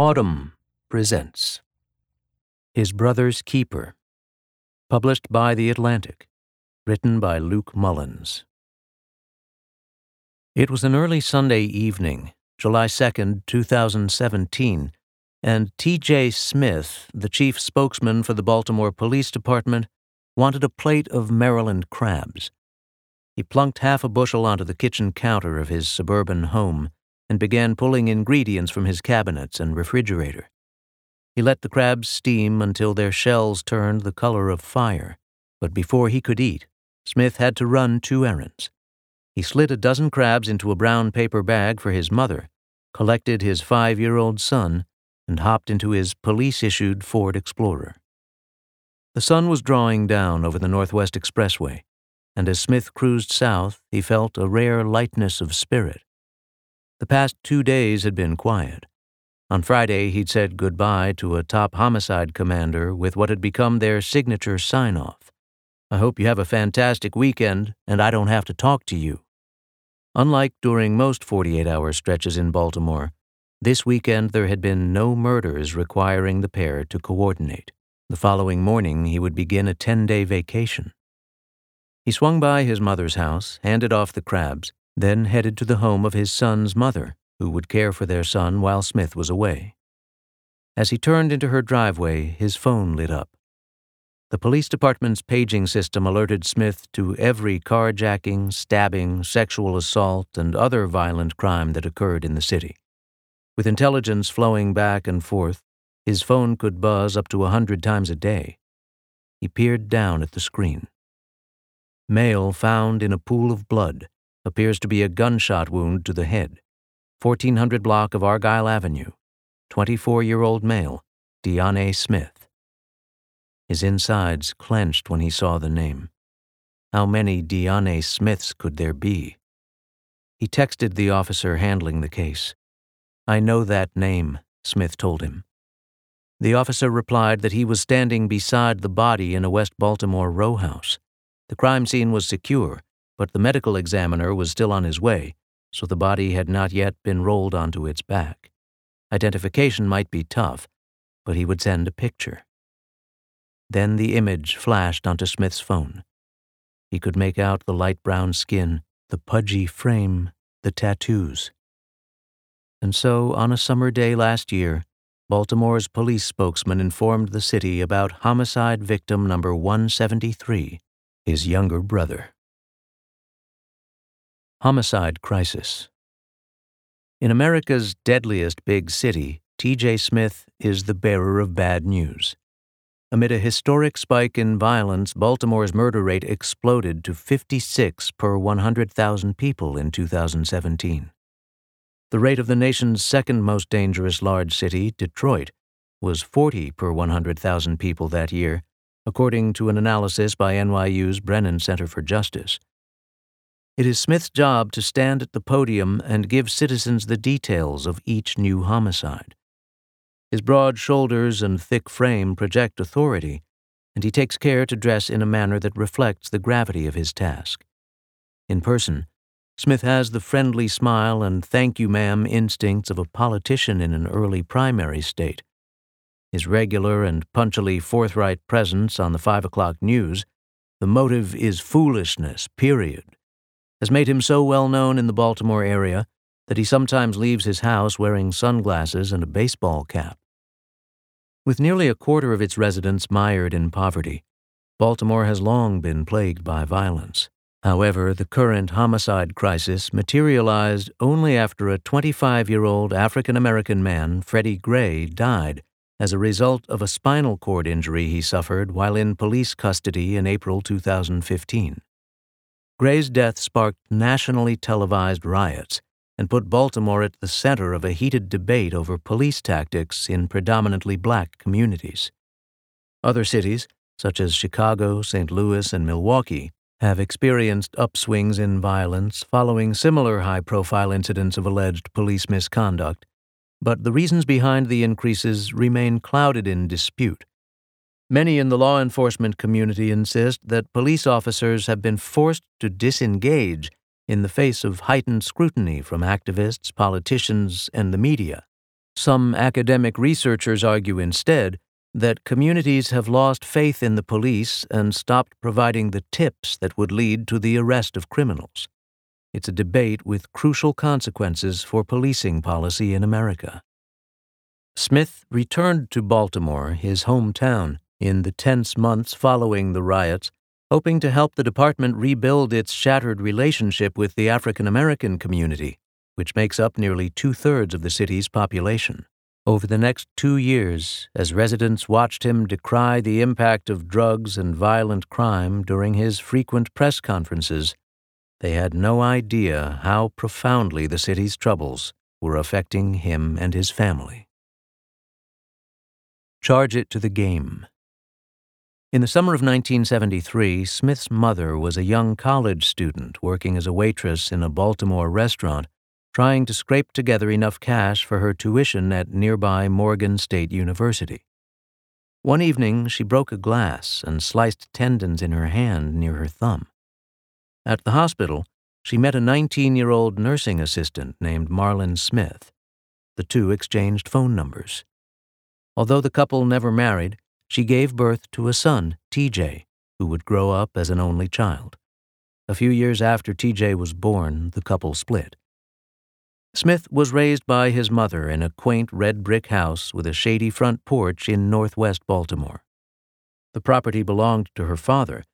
Audm presents His Brother's Keeper, published by The Atlantic, written by Luke Mullins. It was an early Sunday evening, July 2nd, 2017, and T.J. Smith, the chief spokesman for the Baltimore Police Department, wanted a plate of Maryland crabs. He plunked half a bushel onto the kitchen counter of his suburban home and began pulling ingredients from his cabinets and refrigerator. He let the crabs steam until their shells turned the color of fire, but before he could eat, Smith had to run two errands. He slid a dozen crabs into a brown paper bag for his mother, collected his five year old son, and hopped into his police issued Ford Explorer. The sun was drawing down over the Northwest Expressway, and as Smith cruised south, he felt a rare lightness of spirit. The past two days had been quiet. On Friday, he'd said goodbye to a top homicide commander with what had become their signature sign off I hope you have a fantastic weekend and I don't have to talk to you. Unlike during most 48 hour stretches in Baltimore, this weekend there had been no murders requiring the pair to coordinate. The following morning, he would begin a 10 day vacation. He swung by his mother's house, handed off the crabs, then headed to the home of his son's mother, who would care for their son while Smith was away. As he turned into her driveway, his phone lit up. The police department's paging system alerted Smith to every carjacking, stabbing, sexual assault, and other violent crime that occurred in the city. With intelligence flowing back and forth, his phone could buzz up to a hundred times a day. He peered down at the screen. Male found in a pool of blood appears to be a gunshot wound to the head. 1400 block of Argyle Avenue. 24 year old male, Dionne Smith. His insides clenched when he saw the name. How many Dionne Smiths could there be? He texted the officer handling the case. I know that name, Smith told him. The officer replied that he was standing beside the body in a West Baltimore row house. The crime scene was secure, but the medical examiner was still on his way, so the body had not yet been rolled onto its back. Identification might be tough, but he would send a picture. Then the image flashed onto Smith's phone. He could make out the light brown skin, the pudgy frame, the tattoos. And so, on a summer day last year, Baltimore's police spokesman informed the city about homicide victim number 173, his younger brother. Homicide Crisis In America's deadliest big city, T.J. Smith is the bearer of bad news. Amid a historic spike in violence, Baltimore's murder rate exploded to 56 per 100,000 people in 2017. The rate of the nation's second most dangerous large city, Detroit, was 40 per 100,000 people that year, according to an analysis by NYU's Brennan Center for Justice. It is Smith's job to stand at the podium and give citizens the details of each new homicide. His broad shoulders and thick frame project authority, and he takes care to dress in a manner that reflects the gravity of his task. In person, Smith has the friendly smile and thank you, ma'am instincts of a politician in an early primary state. His regular and punctually forthright presence on the five o'clock news, the motive is foolishness, period, has made him so well known in the Baltimore area that he sometimes leaves his house wearing sunglasses and a baseball cap. With nearly a quarter of its residents mired in poverty, Baltimore has long been plagued by violence. However, the current homicide crisis materialized only after a 25 year old African American man, Freddie Gray, died as a result of a spinal cord injury he suffered while in police custody in April 2015. Gray's death sparked nationally televised riots and put Baltimore at the center of a heated debate over police tactics in predominantly black communities. Other cities, such as Chicago, St. Louis, and Milwaukee, have experienced upswings in violence following similar high profile incidents of alleged police misconduct, but the reasons behind the increases remain clouded in dispute. Many in the law enforcement community insist that police officers have been forced to disengage in the face of heightened scrutiny from activists, politicians, and the media. Some academic researchers argue instead that communities have lost faith in the police and stopped providing the tips that would lead to the arrest of criminals. It's a debate with crucial consequences for policing policy in America. Smith returned to Baltimore, his hometown, in the tense months following the riots, hoping to help the department rebuild its shattered relationship with the African American community, which makes up nearly two thirds of the city's population. Over the next two years, as residents watched him decry the impact of drugs and violent crime during his frequent press conferences, they had no idea how profoundly the city's troubles were affecting him and his family. Charge it to the game. In the summer of 1973, Smith's mother was a young college student working as a waitress in a Baltimore restaurant trying to scrape together enough cash for her tuition at nearby Morgan State University. One evening, she broke a glass and sliced tendons in her hand near her thumb. At the hospital, she met a 19 year old nursing assistant named Marlon Smith. The two exchanged phone numbers. Although the couple never married, she gave birth to a son, TJ, who would grow up as an only child. A few years after TJ was born, the couple split. Smith was raised by his mother in a quaint red brick house with a shady front porch in northwest Baltimore. The property belonged to her father,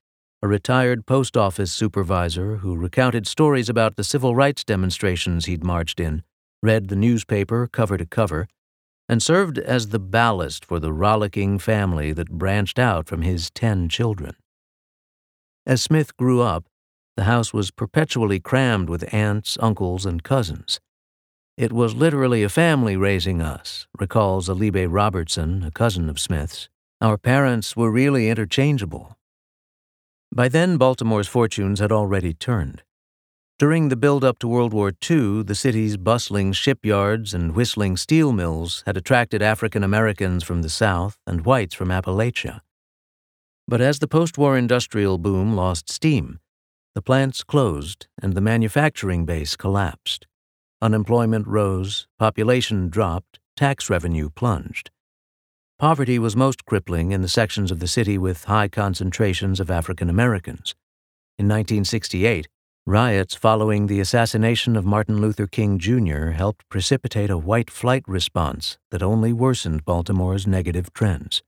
a retired post office supervisor who recounted stories about the civil rights demonstrations he'd marched in, read the newspaper cover to cover, and served as the ballast for the rollicking family that branched out from his ten children. As Smith grew up, the house was perpetually crammed with aunts, uncles, and cousins. It was literally a family raising us, recalls Alibe Robertson, a cousin of Smith's. Our parents were really interchangeable. By then, Baltimore's fortunes had already turned. During the build up to World War II, the city's bustling shipyards and whistling steel mills had attracted African Americans from the South and whites from Appalachia. But as the post war industrial boom lost steam, the plants closed and the manufacturing base collapsed. Unemployment rose, population dropped, tax revenue plunged. Poverty was most crippling in the sections of the city with high concentrations of African Americans. In 1968, riots following the assassination of Martin Luther King Jr. helped precipitate a white flight response that only worsened Baltimore's negative trends.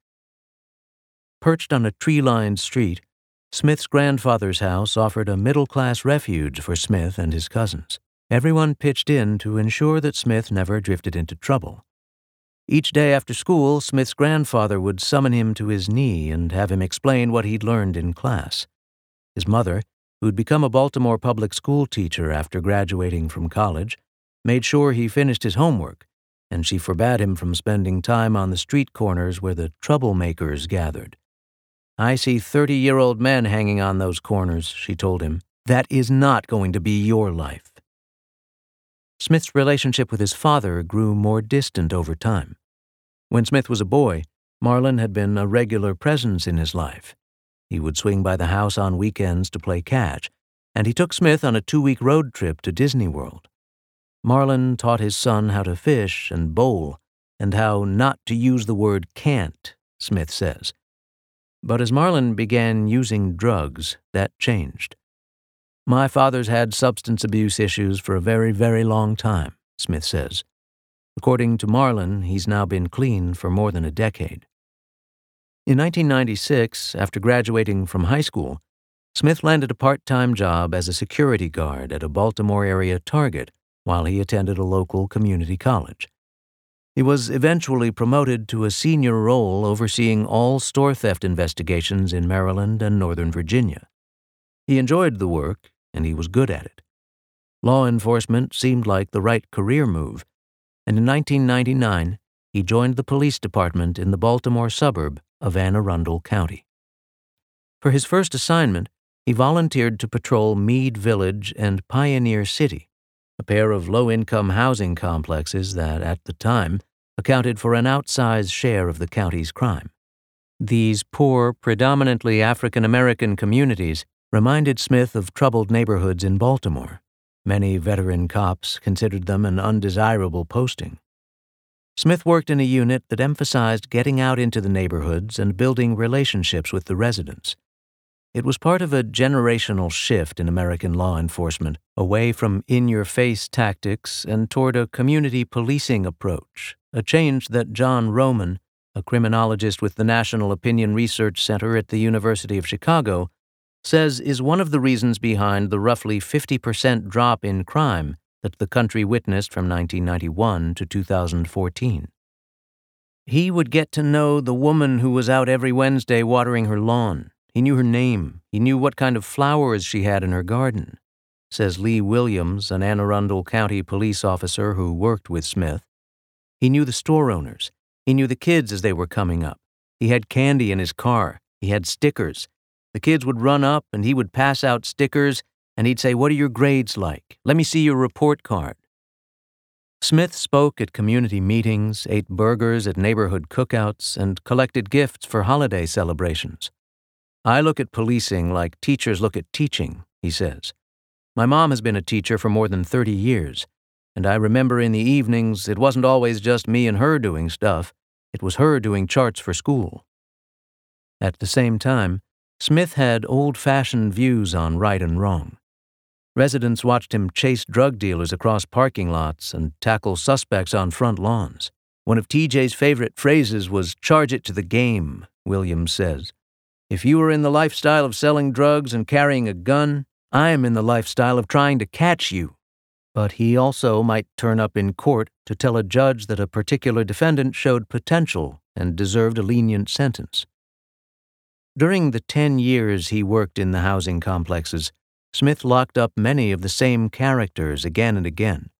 Perched on a tree lined street, Smith's grandfather's house offered a middle class refuge for Smith and his cousins. Everyone pitched in to ensure that Smith never drifted into trouble. Each day after school, Smith's grandfather would summon him to his knee and have him explain what he'd learned in class. His mother, who'd become a Baltimore public school teacher after graduating from college, made sure he finished his homework, and she forbade him from spending time on the street corners where the troublemakers gathered. I see 30 year old men hanging on those corners, she told him. That is not going to be your life. Smith's relationship with his father grew more distant over time. When Smith was a boy, Marlon had been a regular presence in his life. He would swing by the house on weekends to play catch, and he took Smith on a two week road trip to Disney World. Marlon taught his son how to fish and bowl, and how not to use the word can't, Smith says. But as Marlin began using drugs, that changed. My father's had substance abuse issues for a very, very long time, Smith says. According to Marlin, he's now been clean for more than a decade. In 1996, after graduating from high school, Smith landed a part time job as a security guard at a Baltimore area Target while he attended a local community college. He was eventually promoted to a senior role overseeing all store theft investigations in Maryland and Northern Virginia. He enjoyed the work and he was good at it. Law enforcement seemed like the right career move, and in 1999 he joined the police department in the Baltimore suburb of Anne Arundel County. For his first assignment, he volunteered to patrol Meade Village and Pioneer City, a pair of low income housing complexes that, at the time, accounted for an outsized share of the county's crime. These poor, predominantly African American communities reminded Smith of troubled neighborhoods in Baltimore. Many veteran cops considered them an undesirable posting. Smith worked in a unit that emphasized getting out into the neighborhoods and building relationships with the residents. It was part of a generational shift in American law enforcement away from in your face tactics and toward a community policing approach, a change that John Roman, a criminologist with the National Opinion Research Center at the University of Chicago, says is one of the reasons behind the roughly 50% drop in crime that the country witnessed from 1991 to 2014. He would get to know the woman who was out every Wednesday watering her lawn. He knew her name. He knew what kind of flowers she had in her garden, says Lee Williams, an Anne Arundel County police officer who worked with Smith. He knew the store owners. He knew the kids as they were coming up. He had candy in his car. He had stickers. The kids would run up and he would pass out stickers and he'd say, What are your grades like? Let me see your report card. Smith spoke at community meetings, ate burgers at neighborhood cookouts, and collected gifts for holiday celebrations. I look at policing like teachers look at teaching, he says. My mom has been a teacher for more than 30 years, and I remember in the evenings it wasn't always just me and her doing stuff, it was her doing charts for school. At the same time, Smith had old fashioned views on right and wrong. Residents watched him chase drug dealers across parking lots and tackle suspects on front lawns. One of TJ's favorite phrases was, charge it to the game, Williams says. If you are in the lifestyle of selling drugs and carrying a gun, I am in the lifestyle of trying to catch you. But he also might turn up in court to tell a judge that a particular defendant showed potential and deserved a lenient sentence. During the 10 years he worked in the housing complexes, Smith locked up many of the same characters again and again.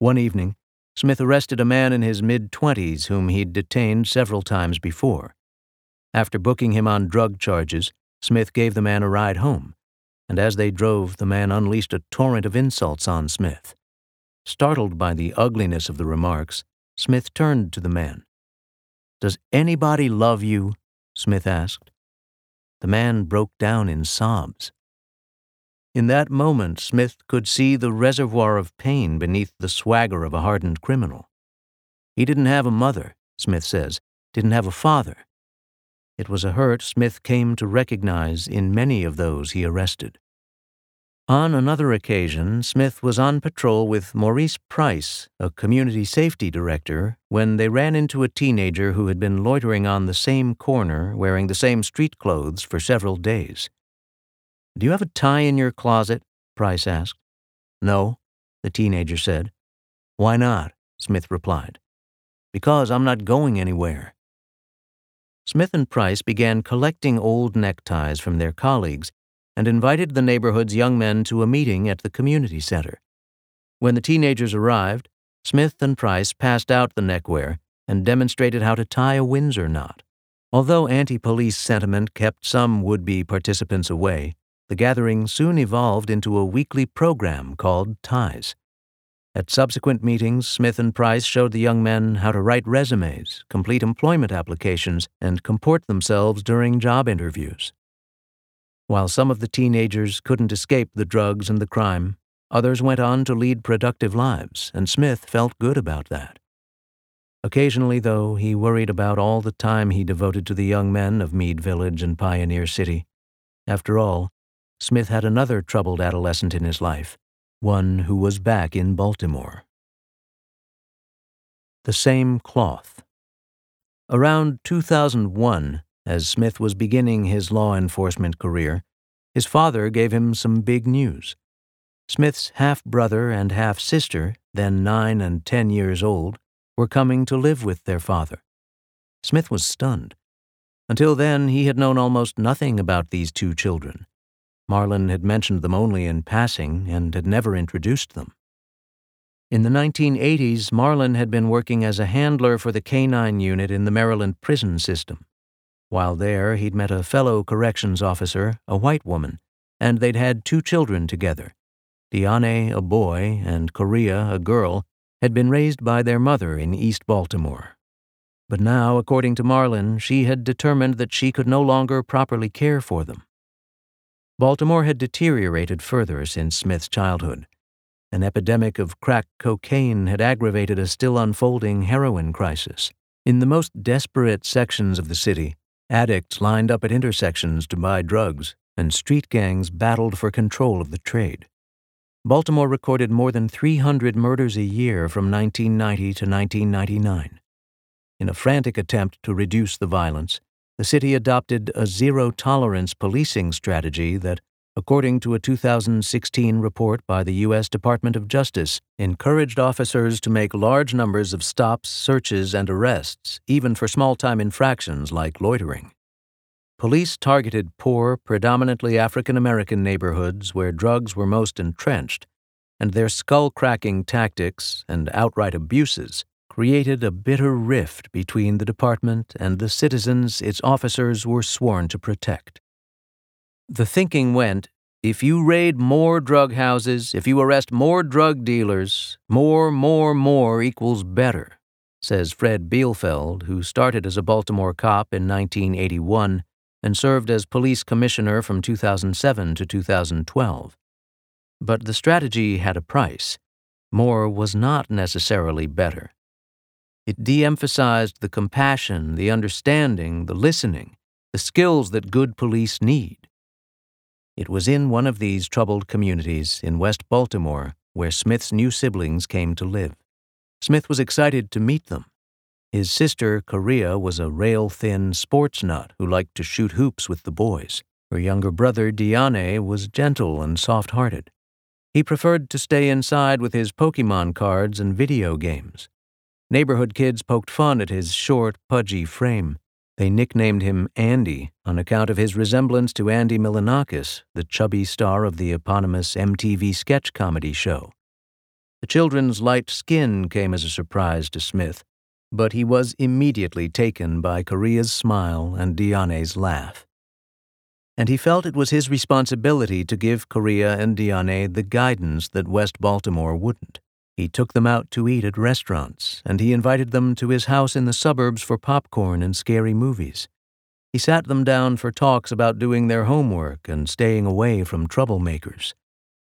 One evening, Smith arrested a man in his mid 20s whom he'd detained several times before. After booking him on drug charges, Smith gave the man a ride home, and as they drove, the man unleashed a torrent of insults on Smith. Startled by the ugliness of the remarks, Smith turned to the man. Does anybody love you? Smith asked. The man broke down in sobs. In that moment, Smith could see the reservoir of pain beneath the swagger of a hardened criminal. He didn't have a mother, Smith says, didn't have a father. It was a hurt Smith came to recognize in many of those he arrested. On another occasion, Smith was on patrol with Maurice Price, a community safety director, when they ran into a teenager who had been loitering on the same corner wearing the same street clothes for several days. Do you have a tie in your closet? Price asked. No, the teenager said. Why not? Smith replied. Because I'm not going anywhere. Smith and Price began collecting old neckties from their colleagues and invited the neighborhood's young men to a meeting at the community center. When the teenagers arrived, Smith and Price passed out the neckwear and demonstrated how to tie a Windsor knot. Although anti police sentiment kept some would be participants away, the gathering soon evolved into a weekly program called Ties. At subsequent meetings, Smith and Price showed the young men how to write resumes, complete employment applications, and comport themselves during job interviews. While some of the teenagers couldn't escape the drugs and the crime, others went on to lead productive lives, and Smith felt good about that. Occasionally, though, he worried about all the time he devoted to the young men of Meade Village and Pioneer City. After all, Smith had another troubled adolescent in his life, one who was back in Baltimore. The same cloth. Around 2001, as Smith was beginning his law enforcement career, his father gave him some big news. Smith's half brother and half sister, then nine and ten years old, were coming to live with their father. Smith was stunned. Until then, he had known almost nothing about these two children. Marlin had mentioned them only in passing and had never introduced them. In the 1980s, Marlin had been working as a handler for the K-9 unit in the Maryland prison system. While there, he'd met a fellow corrections officer, a white woman, and they'd had two children together. Dionne, a boy, and Korea, a girl, had been raised by their mother in East Baltimore. But now, according to Marlin, she had determined that she could no longer properly care for them. Baltimore had deteriorated further since Smith's childhood, An epidemic of crack cocaine had aggravated a still unfolding heroin crisis. In the most desperate sections of the city, addicts lined up at intersections to buy drugs, and street gangs battled for control of the trade. Baltimore recorded more than 300 murders a year from 1990 to 1999. In a frantic attempt to reduce the violence, the city adopted a zero tolerance policing strategy that according to a 2016 report by the U.S. Department of Justice, encouraged officers to make large numbers of stops, searches, and arrests, even for small time infractions like loitering. Police targeted poor, predominantly African American neighborhoods where drugs were most entrenched, and their skull cracking tactics and outright abuses created a bitter rift between the department and the citizens its officers were sworn to protect. The thinking went if you raid more drug houses, if you arrest more drug dealers, more, more, more equals better, says Fred Bealefeld, who started as a Baltimore cop in 1981 and served as police commissioner from 2007 to 2012. But the strategy had a price. More was not necessarily better. It de emphasized the compassion, the understanding, the listening, the skills that good police need. It was in one of these troubled communities in West Baltimore where Smith's new siblings came to live. Smith was excited to meet them. His sister, Korea, was a rail thin sports nut who liked to shoot hoops with the boys. Her younger brother, Dionne, was gentle and soft hearted. He preferred to stay inside with his Pokemon cards and video games. Neighborhood kids poked fun at his short, pudgy frame. They nicknamed him Andy on account of his resemblance to Andy Milonakis, the chubby star of the eponymous MTV sketch comedy show. The children's light skin came as a surprise to Smith, but he was immediately taken by Korea's smile and Dionne's laugh. And he felt it was his responsibility to give Korea and Dionne the guidance that West Baltimore wouldn't. He took them out to eat at restaurants, and he invited them to his house in the suburbs for popcorn and scary movies. He sat them down for talks about doing their homework and staying away from troublemakers.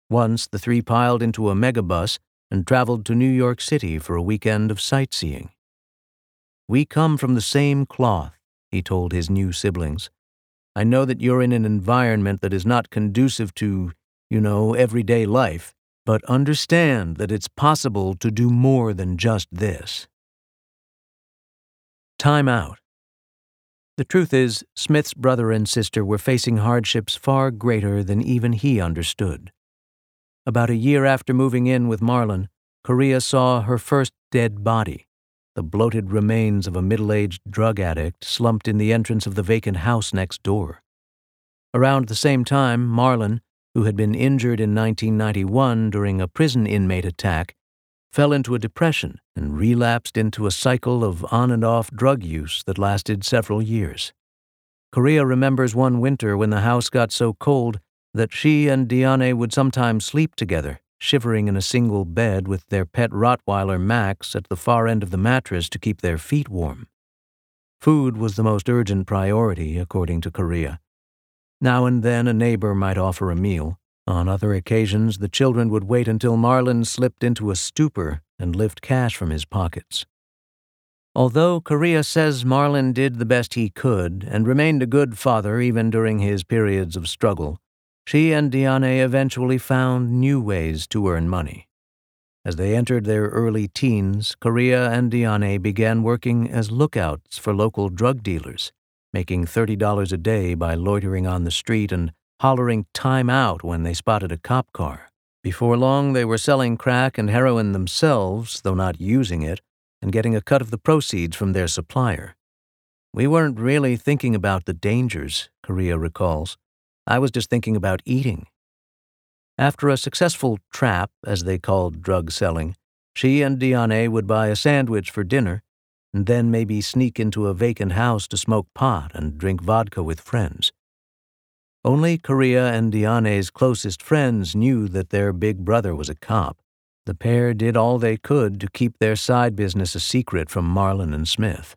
Once the three piled into a megabus and traveled to New York City for a weekend of sightseeing. We come from the same cloth, he told his new siblings. I know that you're in an environment that is not conducive to, you know, everyday life but understand that it's possible to do more than just this. Time out. The truth is, Smith's brother and sister were facing hardships far greater than even he understood. About a year after moving in with Marlon, Korea saw her first dead body, the bloated remains of a middle aged drug addict slumped in the entrance of the vacant house next door. Around the same time, Marlon, who had been injured in 1991 during a prison inmate attack, fell into a depression and relapsed into a cycle of on and off drug use that lasted several years. Korea remembers one winter when the house got so cold that she and Dionne would sometimes sleep together, shivering in a single bed with their pet Rottweiler Max at the far end of the mattress to keep their feet warm. Food was the most urgent priority, according to Korea, now and then a neighbor might offer a meal. On other occasions, the children would wait until Marlon slipped into a stupor and lift cash from his pockets. Although Korea says Marlon did the best he could and remained a good father even during his periods of struggle, she and Dionne eventually found new ways to earn money. As they entered their early teens, Korea and Dionne began working as lookouts for local drug dealers making $30 a day by loitering on the street and hollering time out when they spotted a cop car. Before long, they were selling crack and heroin themselves, though not using it, and getting a cut of the proceeds from their supplier. We weren't really thinking about the dangers, Korea recalls. I was just thinking about eating. After a successful trap, as they called drug selling, she and Dionne would buy a sandwich for dinner and then maybe sneak into a vacant house to smoke pot and drink vodka with friends. Only Korea and Dionne's closest friends knew that their big brother was a cop. The pair did all they could to keep their side business a secret from Marlin and Smith.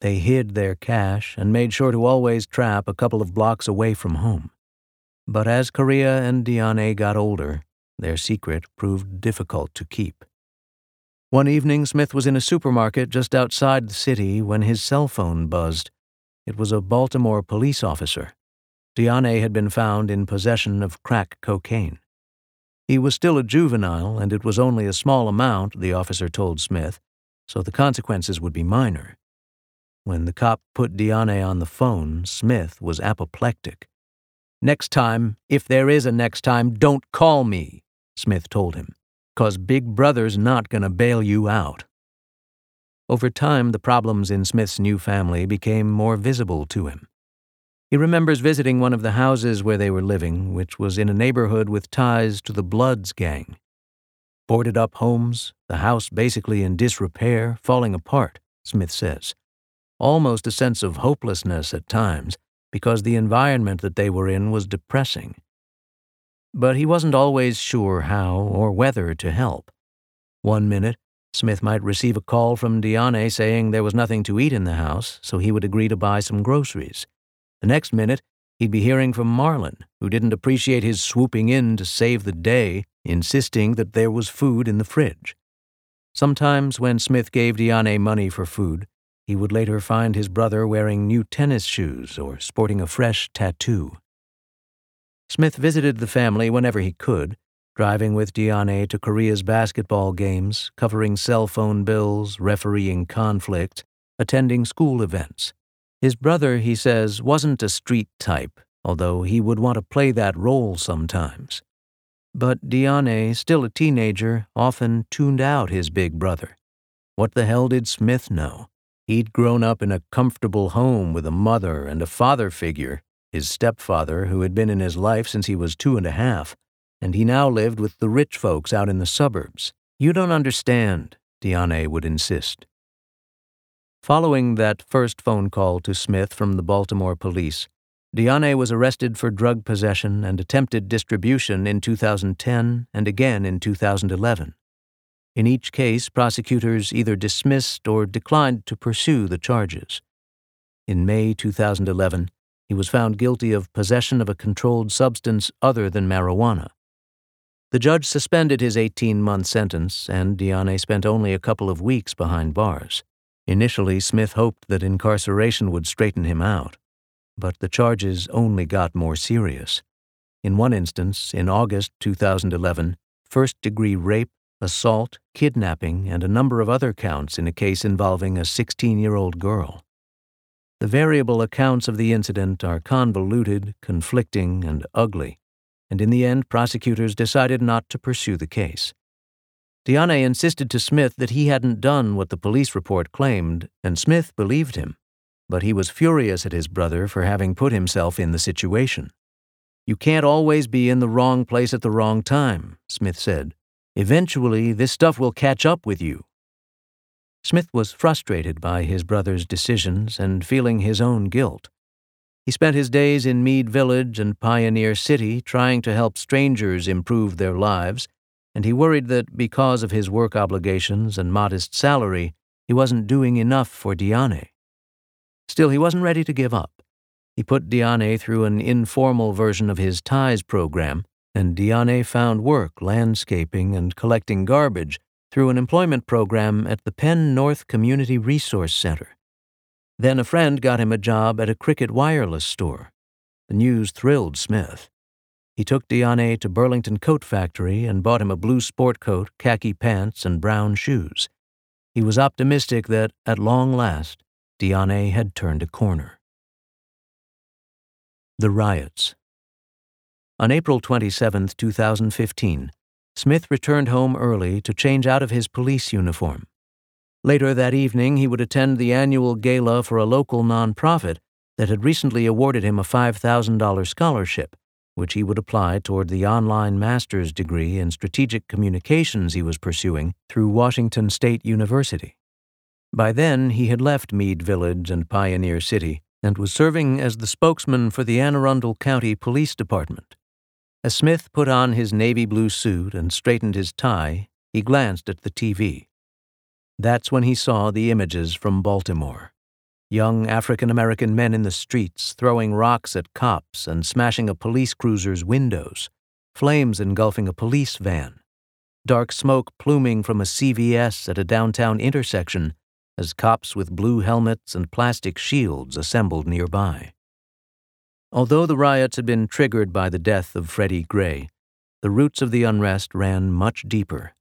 They hid their cash and made sure to always trap a couple of blocks away from home. But as Korea and Dionne got older, their secret proved difficult to keep. One evening, Smith was in a supermarket just outside the city when his cell phone buzzed. It was a Baltimore police officer. Dionne had been found in possession of crack cocaine. He was still a juvenile, and it was only a small amount, the officer told Smith, so the consequences would be minor. When the cop put Dionne on the phone, Smith was apoplectic. Next time, if there is a next time, don't call me, Smith told him, cause Big Brother's not gonna bail you out. Over time, the problems in Smith's new family became more visible to him. He remembers visiting one of the houses where they were living, which was in a neighborhood with ties to the Bloods gang. Boarded up homes, the house basically in disrepair, falling apart, Smith says. Almost a sense of hopelessness at times, because the environment that they were in was depressing. But he wasn't always sure how or whether to help. One minute, Smith might receive a call from Dionne saying there was nothing to eat in the house, so he would agree to buy some groceries. The next minute, he'd be hearing from Marlin, who didn't appreciate his swooping in to save the day, insisting that there was food in the fridge. Sometimes, when Smith gave Dionne money for food, he would later find his brother wearing new tennis shoes or sporting a fresh tattoo. Smith visited the family whenever he could, driving with Dionne to Korea's basketball games, covering cell phone bills, refereeing conflicts, attending school events. His brother, he says, wasn't a street type, although he would want to play that role sometimes. But Dionne, still a teenager, often tuned out his big brother. What the hell did Smith know? He'd grown up in a comfortable home with a mother and a father figure, his stepfather, who had been in his life since he was two and a half, and he now lived with the rich folks out in the suburbs. You don't understand, Dionne would insist. Following that first phone call to Smith from the Baltimore police, Dionne was arrested for drug possession and attempted distribution in 2010 and again in 2011. In each case, prosecutors either dismissed or declined to pursue the charges. In May 2011, he was found guilty of possession of a controlled substance other than marijuana. The judge suspended his 18 month sentence, and Dionne spent only a couple of weeks behind bars. Initially, Smith hoped that incarceration would straighten him out, but the charges only got more serious. In one instance, in August 2011, first degree rape, assault, kidnapping, and a number of other counts in a case involving a 16 year old girl. The variable accounts of the incident are convoluted, conflicting, and ugly, and in the end, prosecutors decided not to pursue the case. Dionne insisted to Smith that he hadn't done what the police report claimed, and Smith believed him. But he was furious at his brother for having put himself in the situation. You can't always be in the wrong place at the wrong time, Smith said. Eventually, this stuff will catch up with you. Smith was frustrated by his brother's decisions and feeling his own guilt. He spent his days in Meade Village and Pioneer City trying to help strangers improve their lives and he worried that because of his work obligations and modest salary, he wasn't doing enough for Dionne. Still, he wasn't ready to give up. He put Dionne through an informal version of his ties program, and Dionne found work landscaping and collecting garbage through an employment program at the Penn North Community Resource Center. Then a friend got him a job at a Cricket wireless store. The news thrilled Smith. He took Dionne to Burlington Coat Factory and bought him a blue sport coat, khaki pants, and brown shoes. He was optimistic that, at long last, Dionne had turned a corner. The Riots On April 27, 2015, Smith returned home early to change out of his police uniform. Later that evening, he would attend the annual gala for a local nonprofit that had recently awarded him a $5,000 scholarship which he would apply toward the online master's degree in strategic communications he was pursuing through Washington State University. By then, he had left Meade Village and Pioneer City and was serving as the spokesman for the Anne Arundel County Police Department. As Smith put on his navy blue suit and straightened his tie, he glanced at the TV. That's when he saw the images from Baltimore young African American men in the streets throwing rocks at cops and smashing a police cruiser's windows. flames engulfing a police van, dark smoke pluming from a CVS at a downtown intersection as cops with blue helmets and plastic shields assembled nearby. Although the riots had been triggered by the death of Freddie Gray, the roots of the unrest ran much deeper.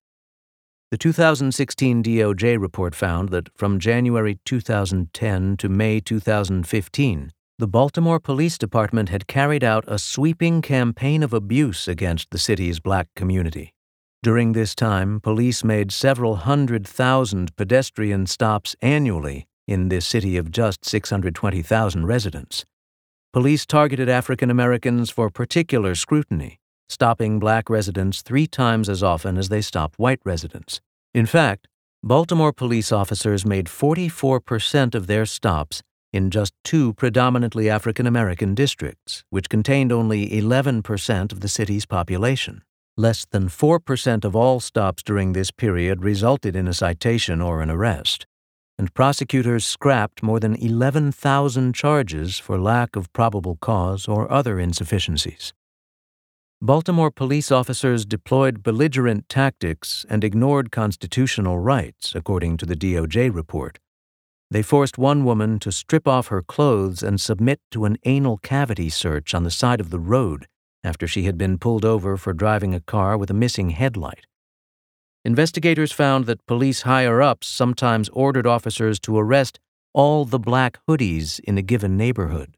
The 2016 DOJ report found that from January 2010 to May 2015, the Baltimore Police Department had carried out a sweeping campaign of abuse against the city's black community. During this time, police made several hundred thousand pedestrian stops annually in this city of just 620,000 residents. Police targeted African Americans for particular scrutiny, stopping black residents three times as often as they stopped white residents. In fact, Baltimore police officers made 44% of their stops in just two predominantly African American districts, which contained only 11% of the city's population. Less than 4% of all stops during this period resulted in a citation or an arrest and prosecutors scrapped more than 11,000 charges for lack of probable cause or other insufficiencies. Baltimore police officers deployed belligerent tactics and ignored constitutional rights, according to the DOJ report. They forced one woman to strip off her clothes and submit to an anal cavity search on the side of the road after she had been pulled over for driving a car with a missing headlight. Investigators found that police higher ups sometimes ordered officers to arrest all the black hoodies in a given neighborhood.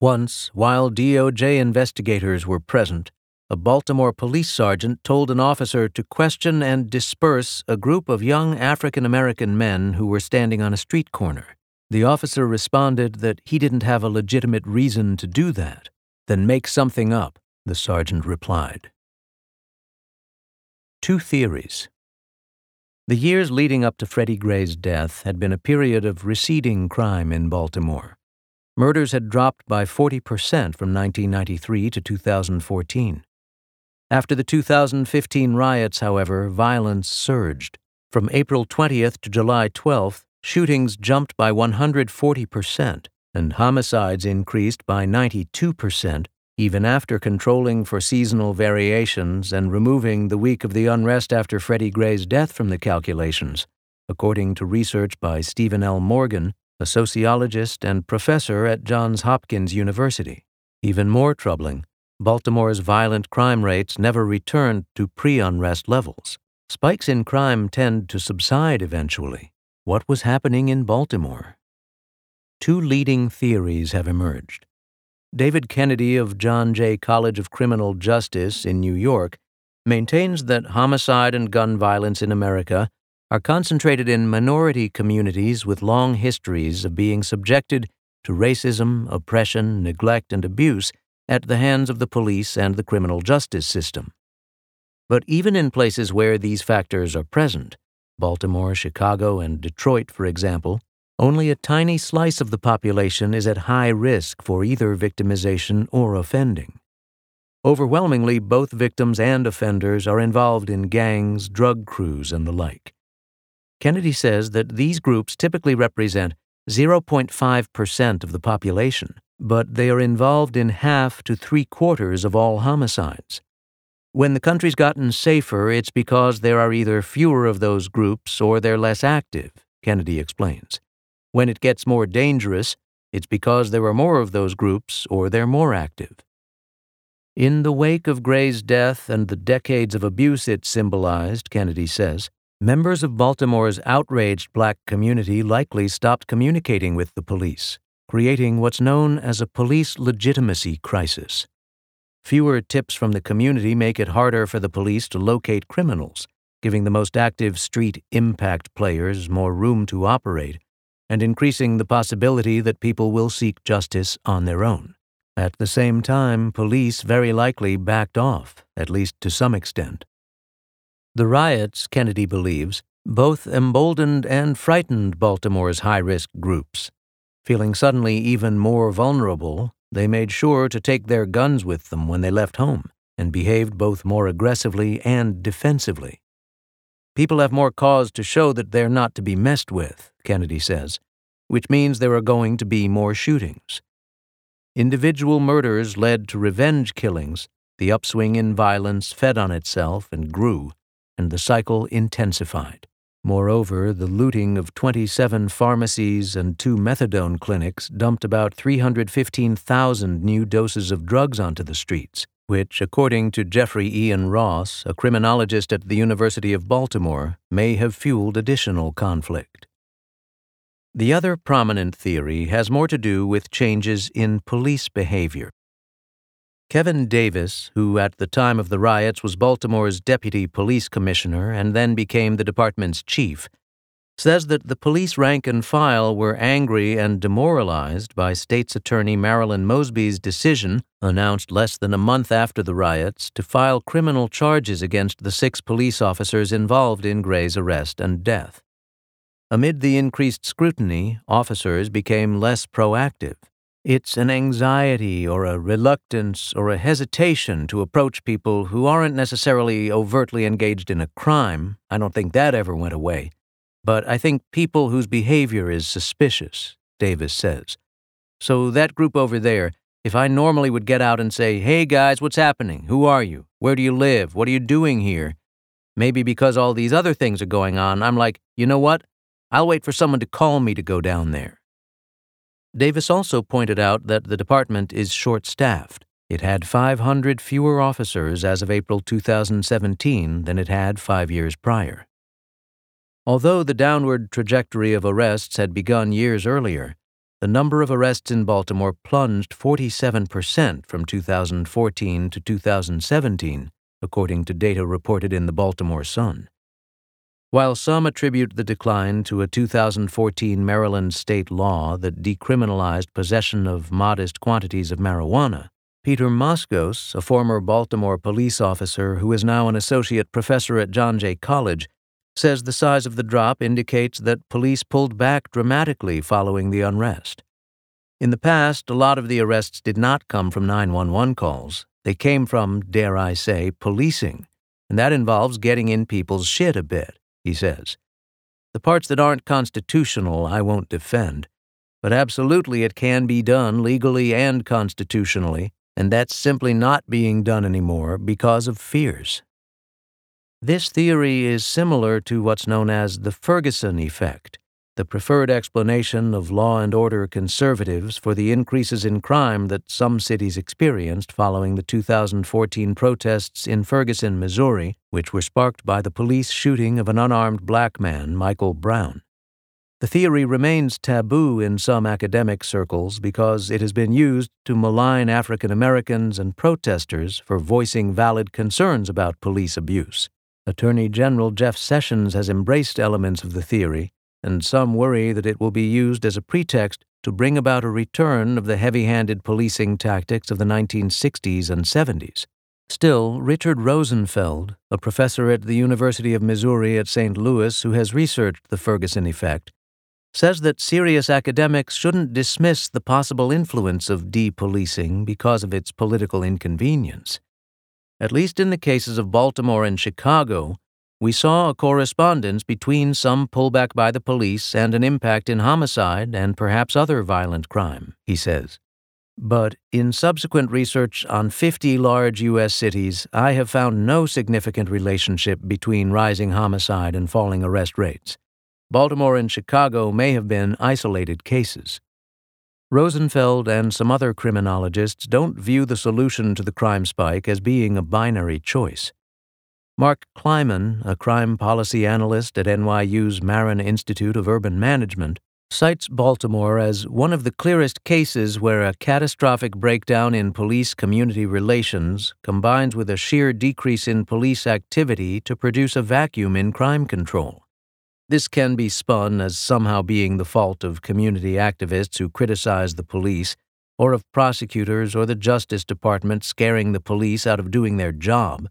Once, while DOJ investigators were present, a Baltimore police sergeant told an officer to question and disperse a group of young African American men who were standing on a street corner. The officer responded that he didn't have a legitimate reason to do that. Then make something up, the sergeant replied. Two theories. The years leading up to Freddie Gray's death had been a period of receding crime in Baltimore. Murders had dropped by 40% from 1993 to 2014. After the 2015 riots, however, violence surged. From April 20th to July 12th, shootings jumped by 140%, and homicides increased by 92%, even after controlling for seasonal variations and removing the week of the unrest after Freddie Gray's death from the calculations, according to research by Stephen L. Morgan, a sociologist and professor at Johns Hopkins University. Even more troubling, Baltimore's violent crime rates never returned to pre unrest levels. Spikes in crime tend to subside eventually. What was happening in Baltimore? Two leading theories have emerged. David Kennedy of John Jay College of Criminal Justice in New York maintains that homicide and gun violence in America are concentrated in minority communities with long histories of being subjected to racism, oppression, neglect, and abuse at the hands of the police and the criminal justice system. But even in places where these factors are present, Baltimore, Chicago, and Detroit, for example, only a tiny slice of the population is at high risk for either victimization or offending. Overwhelmingly, both victims and offenders are involved in gangs, drug crews, and the like. Kennedy says that these groups typically represent 0.5% of the population, but they are involved in half to three quarters of all homicides. When the country's gotten safer, it's because there are either fewer of those groups or they're less active, Kennedy explains. When it gets more dangerous, it's because there are more of those groups or they're more active. In the wake of Gray's death and the decades of abuse it symbolized, Kennedy says, members of Baltimore's outraged black community likely stopped communicating with the police, creating what's known as a police legitimacy crisis. Fewer tips from the community make it harder for the police to locate criminals, giving the most active street impact players more room to operate and increasing the possibility that people will seek justice on their own. At the same time, police very likely backed off, at least to some extent. The riots, Kennedy believes, both emboldened and frightened Baltimore's high risk groups. Feeling suddenly even more vulnerable, they made sure to take their guns with them when they left home and behaved both more aggressively and defensively. People have more cause to show that they're not to be messed with, Kennedy says, which means there are going to be more shootings. Individual murders led to revenge killings, the upswing in violence fed on itself and grew, and the cycle intensified. Moreover, the looting of 27 pharmacies and two methadone clinics dumped about 315,000 new doses of drugs onto the streets, which, according to Jeffrey Ian Ross, a criminologist at the University of Baltimore, may have fueled additional conflict. The other prominent theory has more to do with changes in police behavior. Kevin Davis, who at the time of the riots was Baltimore's deputy police commissioner and then became the department's chief, says that the police rank and file were angry and demoralized by State's Attorney Marilyn Mosby's decision, announced less than a month after the riots, to file criminal charges against the six police officers involved in Gray's arrest and death. Amid the increased scrutiny, officers became less proactive. It's an anxiety or a reluctance or a hesitation to approach people who aren't necessarily overtly engaged in a crime. I don't think that ever went away. But I think people whose behavior is suspicious, Davis says. So that group over there, if I normally would get out and say, hey guys, what's happening? Who are you? Where do you live? What are you doing here? Maybe because all these other things are going on, I'm like, you know what? I'll wait for someone to call me to go down there. Davis also pointed out that the department is short staffed. It had 500 fewer officers as of April 2017 than it had five years prior. Although the downward trajectory of arrests had begun years earlier, the number of arrests in Baltimore plunged 47% from 2014 to 2017, according to data reported in the Baltimore Sun. While some attribute the decline to a 2014 Maryland state law that decriminalized possession of modest quantities of marijuana, Peter Moskos, a former Baltimore police officer who is now an associate professor at John Jay College, says the size of the drop indicates that police pulled back dramatically following the unrest. In the past, a lot of the arrests did not come from 911 calls. They came from, dare I say, policing, and that involves getting in people's shit a bit he says. The parts that aren't constitutional I won't defend, but absolutely it can be done legally and constitutionally, and that's simply not being done anymore because of fears. This theory is similar to what's known as the Ferguson effect the preferred explanation of law and order conservatives for the increases in crime that some cities experienced following the 2014 protests in Ferguson, Missouri, which were sparked by the police shooting of an unarmed black man, Michael Brown. The theory remains taboo in some academic circles because it has been used to malign African Americans and protesters for voicing valid concerns about police abuse. Attorney General Jeff Sessions has embraced elements of the theory and some worry that it will be used as a pretext to bring about a return of the heavy handed policing tactics of the 1960s and 70s. Still, Richard Rosenfeld, a professor at the University of Missouri at St. Louis who has researched the Ferguson effect, says that serious academics shouldn't dismiss the possible influence of depolicing because of its political inconvenience. At least in the cases of Baltimore and Chicago, we saw a correspondence between some pullback by the police and an impact in homicide and perhaps other violent crime, he says. But in subsequent research on 50 large U.S. cities, I have found no significant relationship between rising homicide and falling arrest rates. Baltimore and Chicago may have been isolated cases. Rosenfeld and some other criminologists don't view the solution to the crime spike as being a binary choice. Mark Kleiman, a crime policy analyst at NYU's Marron Institute of Urban Management, cites Baltimore as one of the clearest cases where a catastrophic breakdown in police community relations combines with a sheer decrease in police activity to produce a vacuum in crime control. This can be spun as somehow being the fault of community activists who criticize the police, or of prosecutors or the Justice Department scaring the police out of doing their job.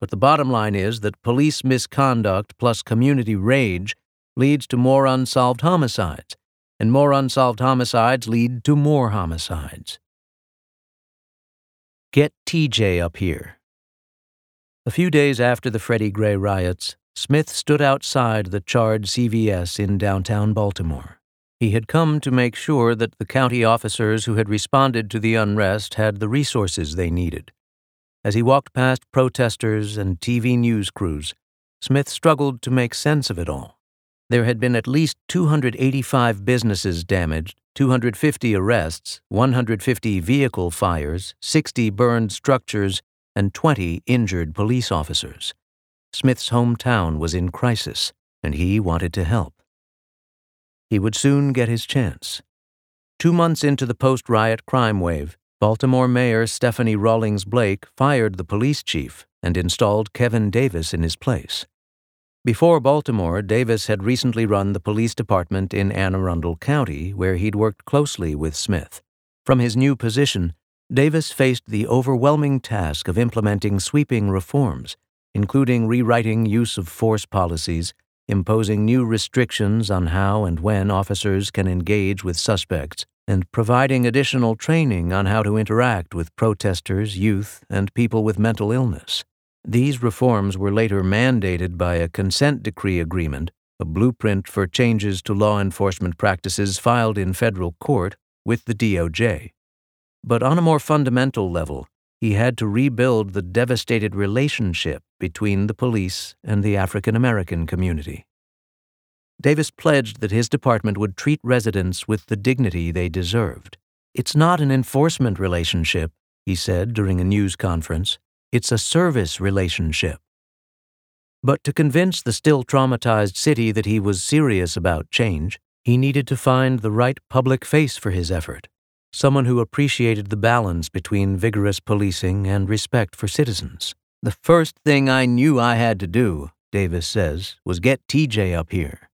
But the bottom line is that police misconduct plus community rage leads to more unsolved homicides, and more unsolved homicides lead to more homicides. Get TJ up here. A few days after the Freddie Gray riots, Smith stood outside the charred CVS in downtown Baltimore. He had come to make sure that the county officers who had responded to the unrest had the resources they needed. As he walked past protesters and TV news crews, Smith struggled to make sense of it all. There had been at least 285 businesses damaged, 250 arrests, 150 vehicle fires, 60 burned structures, and 20 injured police officers. Smith's hometown was in crisis, and he wanted to help. He would soon get his chance. Two months into the post riot crime wave, Baltimore Mayor Stephanie Rawlings Blake fired the police chief and installed Kevin Davis in his place. Before Baltimore, Davis had recently run the police department in Anne Arundel County, where he'd worked closely with Smith. From his new position, Davis faced the overwhelming task of implementing sweeping reforms, including rewriting use of force policies, imposing new restrictions on how and when officers can engage with suspects, and providing additional training on how to interact with protesters, youth, and people with mental illness. These reforms were later mandated by a consent decree agreement, a blueprint for changes to law enforcement practices filed in federal court with the DOJ. But on a more fundamental level, he had to rebuild the devastated relationship between the police and the African American community. Davis pledged that his department would treat residents with the dignity they deserved. It's not an enforcement relationship, he said during a news conference. It's a service relationship. But to convince the still traumatized city that he was serious about change, he needed to find the right public face for his effort, someone who appreciated the balance between vigorous policing and respect for citizens. The first thing I knew I had to do, Davis says, was get TJ up here.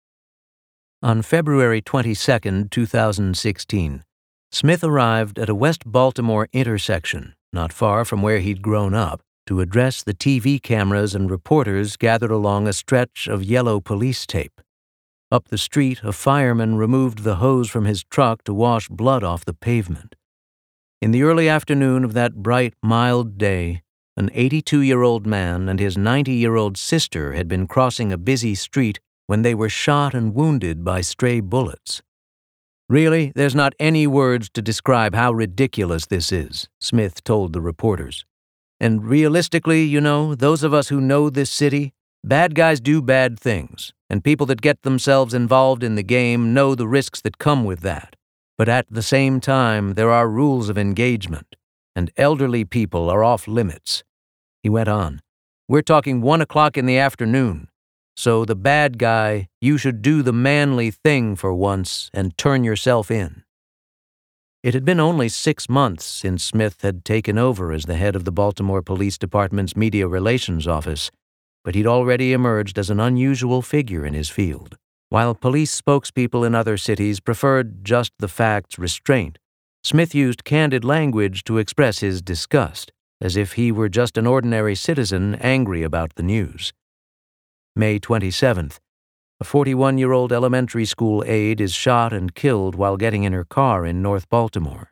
On February 22, 2016, Smith arrived at a West Baltimore intersection, not far from where he'd grown up, to address the TV cameras and reporters gathered along a stretch of yellow police tape. Up the street, a fireman removed the hose from his truck to wash blood off the pavement. In the early afternoon of that bright, mild day, an 82 year old man and his 90 year old sister had been crossing a busy street when they were shot and wounded by stray bullets. Really, there's not any words to describe how ridiculous this is, Smith told the reporters. And realistically, you know, those of us who know this city, bad guys do bad things, and people that get themselves involved in the game know the risks that come with that. But at the same time, there are rules of engagement, and elderly people are off limits. He went on. We're talking one o'clock in the afternoon. So, the bad guy, you should do the manly thing for once and turn yourself in. It had been only six months since Smith had taken over as the head of the Baltimore Police Department's Media Relations Office, but he'd already emerged as an unusual figure in his field. While police spokespeople in other cities preferred just the facts restraint, Smith used candid language to express his disgust, as if he were just an ordinary citizen angry about the news. May 27th. A 41 year old elementary school aide is shot and killed while getting in her car in North Baltimore.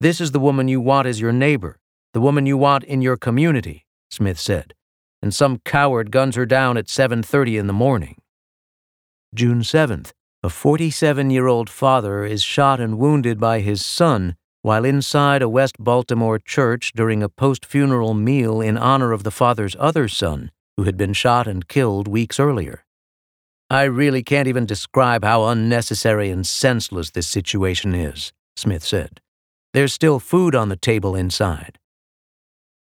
This is the woman you want as your neighbor, the woman you want in your community, Smith said, and some coward guns her down at 7:30 in the morning. June 7th. A 47 year old father is shot and wounded by his son while inside a West Baltimore church during a post funeral meal in honor of the father's other son, who had been shot and killed weeks earlier. I really can't even describe how unnecessary and senseless this situation is, Smith said. There's still food on the table inside.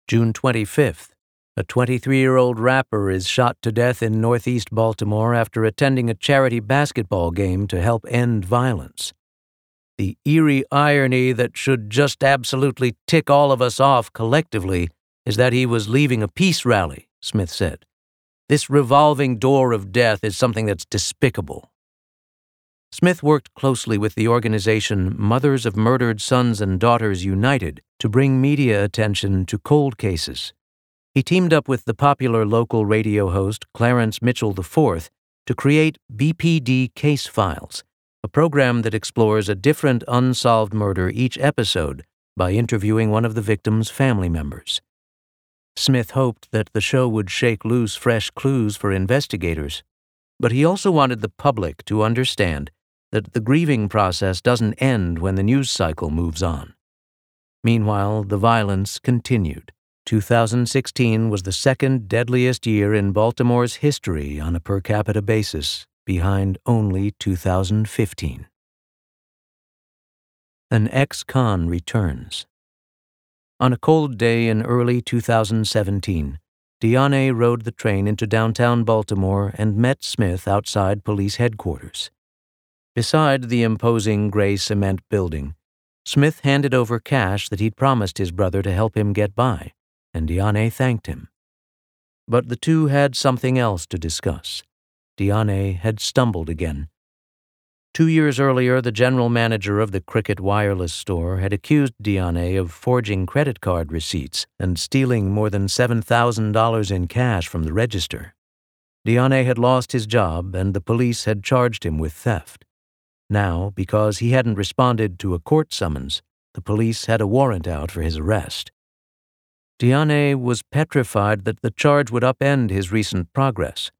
June 25th. A 23 year old rapper is shot to death in northeast Baltimore after attending a charity basketball game to help end violence. The eerie irony that should just absolutely tick all of us off collectively is that he was leaving a peace rally, Smith said. This revolving door of death is something that's despicable. Smith worked closely with the organization Mothers of Murdered Sons and Daughters United to bring media attention to cold cases. He teamed up with the popular local radio host Clarence Mitchell IV to create BPD Case Files, a program that explores a different unsolved murder each episode by interviewing one of the victim's family members. Smith hoped that the show would shake loose fresh clues for investigators, but he also wanted the public to understand that the grieving process doesn't end when the news cycle moves on. Meanwhile, the violence continued. 2016 was the second deadliest year in Baltimore's history on a per capita basis, behind only 2015. An ex con returns. On a cold day in early 2017, Dionne rode the train into downtown Baltimore and met Smith outside police headquarters. Beside the imposing gray cement building, Smith handed over cash that he'd promised his brother to help him get by, and Dionne thanked him. But the two had something else to discuss. Dionne had stumbled again. Two years earlier, the general manager of the Cricket Wireless store had accused Dionne of forging credit card receipts and stealing more than $7,000 in cash from the register. Dionne had lost his job, and the police had charged him with theft. Now, because he hadn't responded to a court summons, the police had a warrant out for his arrest. Dionne was petrified that the charge would upend his recent progress.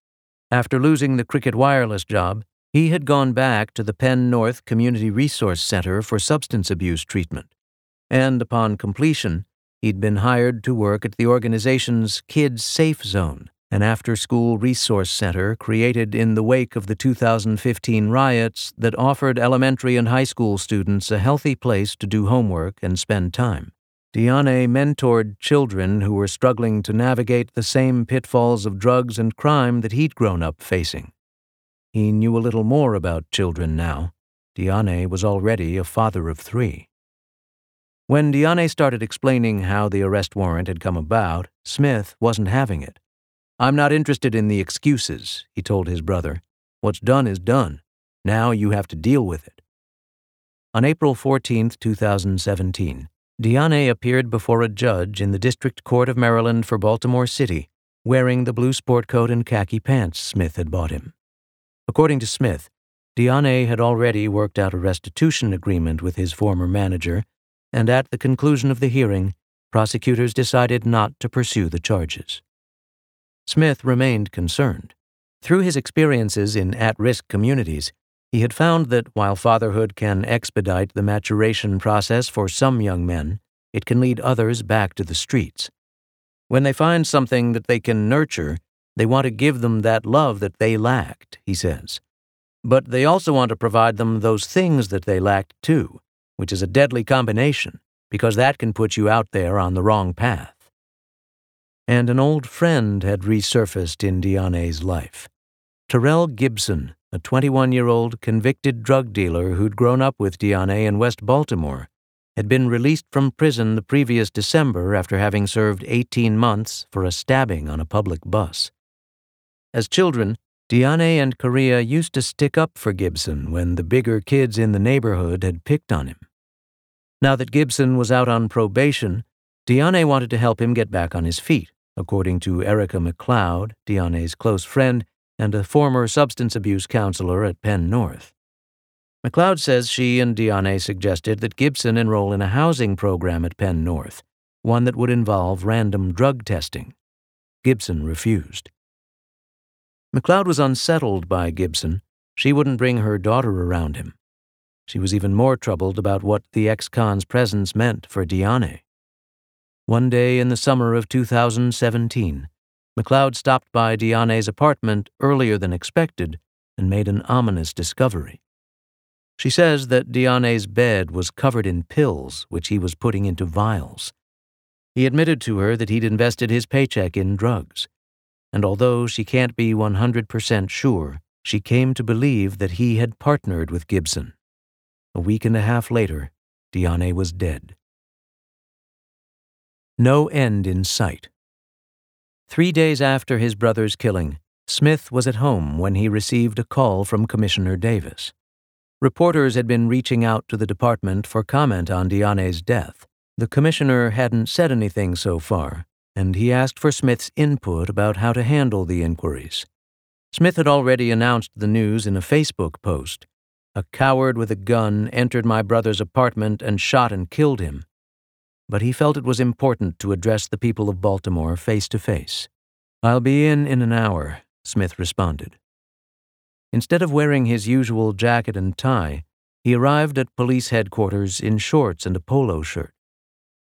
After losing the Cricket Wireless job, he had gone back to the Penn North Community Resource Center for substance abuse treatment. And upon completion, he'd been hired to work at the organization's Kids Safe Zone, an after school resource center created in the wake of the 2015 riots that offered elementary and high school students a healthy place to do homework and spend time. Dionne mentored children who were struggling to navigate the same pitfalls of drugs and crime that he'd grown up facing. He knew a little more about children now. Dionne was already a father of three. When Dionne started explaining how the arrest warrant had come about, Smith wasn't having it. I'm not interested in the excuses, he told his brother. What's done is done. Now you have to deal with it. On April 14, 2017, Dionne appeared before a judge in the District Court of Maryland for Baltimore City, wearing the blue sport coat and khaki pants Smith had bought him. According to Smith, Dionne had already worked out a restitution agreement with his former manager, and at the conclusion of the hearing, prosecutors decided not to pursue the charges. Smith remained concerned. Through his experiences in at risk communities, he had found that while fatherhood can expedite the maturation process for some young men, it can lead others back to the streets. When they find something that they can nurture, they want to give them that love that they lacked, he says. But they also want to provide them those things that they lacked too, which is a deadly combination, because that can put you out there on the wrong path and an old friend had resurfaced in Dionne's life. Terrell Gibson, a 21 year old convicted drug dealer who'd grown up with Dionne in West Baltimore, had been released from prison the previous December after having served 18 months for a stabbing on a public bus. As children, Dionne and Korea used to stick up for Gibson when the bigger kids in the neighborhood had picked on him. Now that Gibson was out on probation, Dionne wanted to help him get back on his feet according to Erica McLeod, Dionne's close friend and a former substance abuse counselor at Penn North. McLeod says she and Dionne suggested that Gibson enroll in a housing program at Penn North, one that would involve random drug testing. Gibson refused. McLeod was unsettled by Gibson. She wouldn't bring her daughter around him. She was even more troubled about what the ex con's presence meant for Dionne. One day in the summer of 2017, McLeod stopped by Dionne's apartment earlier than expected and made an ominous discovery. She says that Dionne's bed was covered in pills which he was putting into vials. He admitted to her that he'd invested his paycheck in drugs, and although she can't be 100% sure, she came to believe that he had partnered with Gibson. A week and a half later, Dionne was dead. No end in sight. Three days after his brother's killing, Smith was at home when he received a call from Commissioner Davis. Reporters had been reaching out to the department for comment on Dionne's death. The commissioner hadn't said anything so far, and he asked for Smith's input about how to handle the inquiries. Smith had already announced the news in a Facebook post. A coward with a gun entered my brother's apartment and shot and killed him but he felt it was important to address the people of Baltimore face to face. I'll be in in an hour, Smith responded. Instead of wearing his usual jacket and tie, he arrived at police headquarters in shorts and a polo shirt.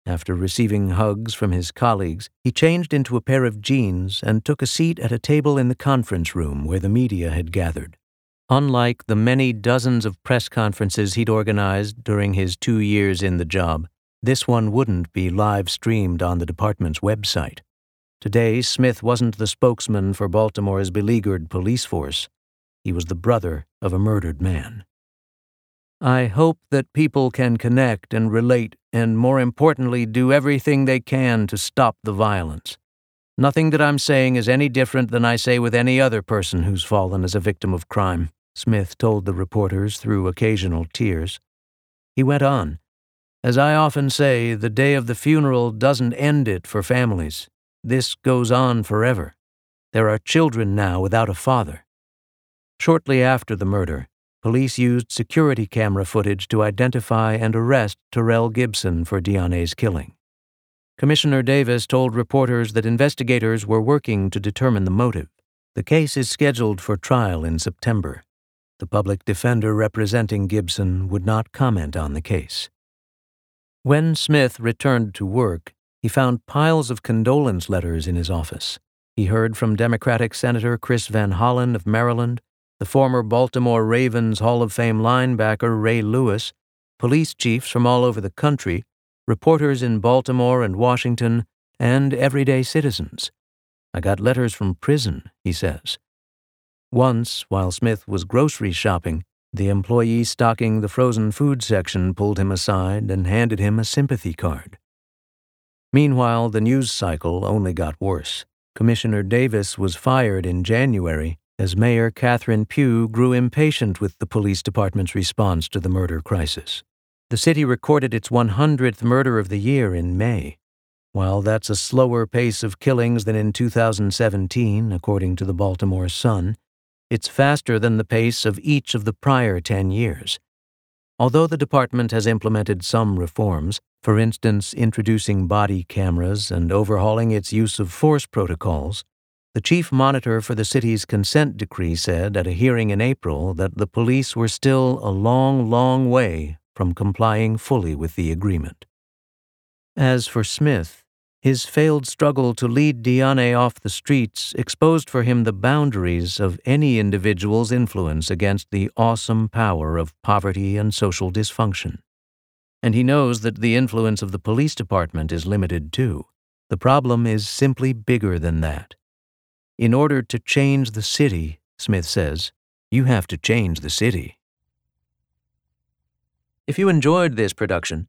After receiving hugs from his colleagues, he changed into a pair of jeans and took a seat at a table in the conference room where the media had gathered. Unlike the many dozens of press conferences he'd organized during his two years in the job, this one wouldn't be live streamed on the department's website. Today, Smith wasn't the spokesman for Baltimore's beleaguered police force. He was the brother of a murdered man. I hope that people can connect and relate, and more importantly, do everything they can to stop the violence. Nothing that I'm saying is any different than I say with any other person who's fallen as a victim of crime, Smith told the reporters through occasional tears. He went on, As I often say, the day of the funeral doesn't end it for families. This goes on forever. There are children now without a father. Shortly after the murder, police used security camera footage to identify and arrest Terrell Gibson for Dionne's killing. Commissioner Davis told reporters that investigators were working to determine the motive. The case is scheduled for trial in September. The public defender representing Gibson would not comment on the case. When Smith returned to work, he found piles of condolence letters in his office. He heard from Democratic Senator Chris Van Hollen of Maryland, the former Baltimore Ravens Hall of Fame linebacker Ray Lewis, police chiefs from all over the country, reporters in Baltimore and Washington, and everyday citizens. I got letters from prison, he says. Once, while Smith was grocery shopping, the employee stocking the frozen food section pulled him aside and handed him a sympathy card. Meanwhile, the news cycle only got worse. Commissioner Davis was fired in January as Mayor Catherine Pugh grew impatient with the police department's response to the murder crisis. The city recorded its 100th murder of the year in May. While that's a slower pace of killings than in 2017, according to the Baltimore Sun, it's faster than the pace of each of the prior 10 years. Although the department has implemented some reforms, for instance, introducing body cameras and overhauling its use of force protocols, the chief monitor for the city's consent decree said at a hearing in April that the police were still a long, long way from complying fully with the agreement. As for Smith, his failed struggle to lead Dionne off the streets exposed for him the boundaries of any individual's influence against the awesome power of poverty and social dysfunction. And he knows that the influence of the police department is limited too. The problem is simply bigger than that. In order to change the city, Smith says, you have to change the city. If you enjoyed this production,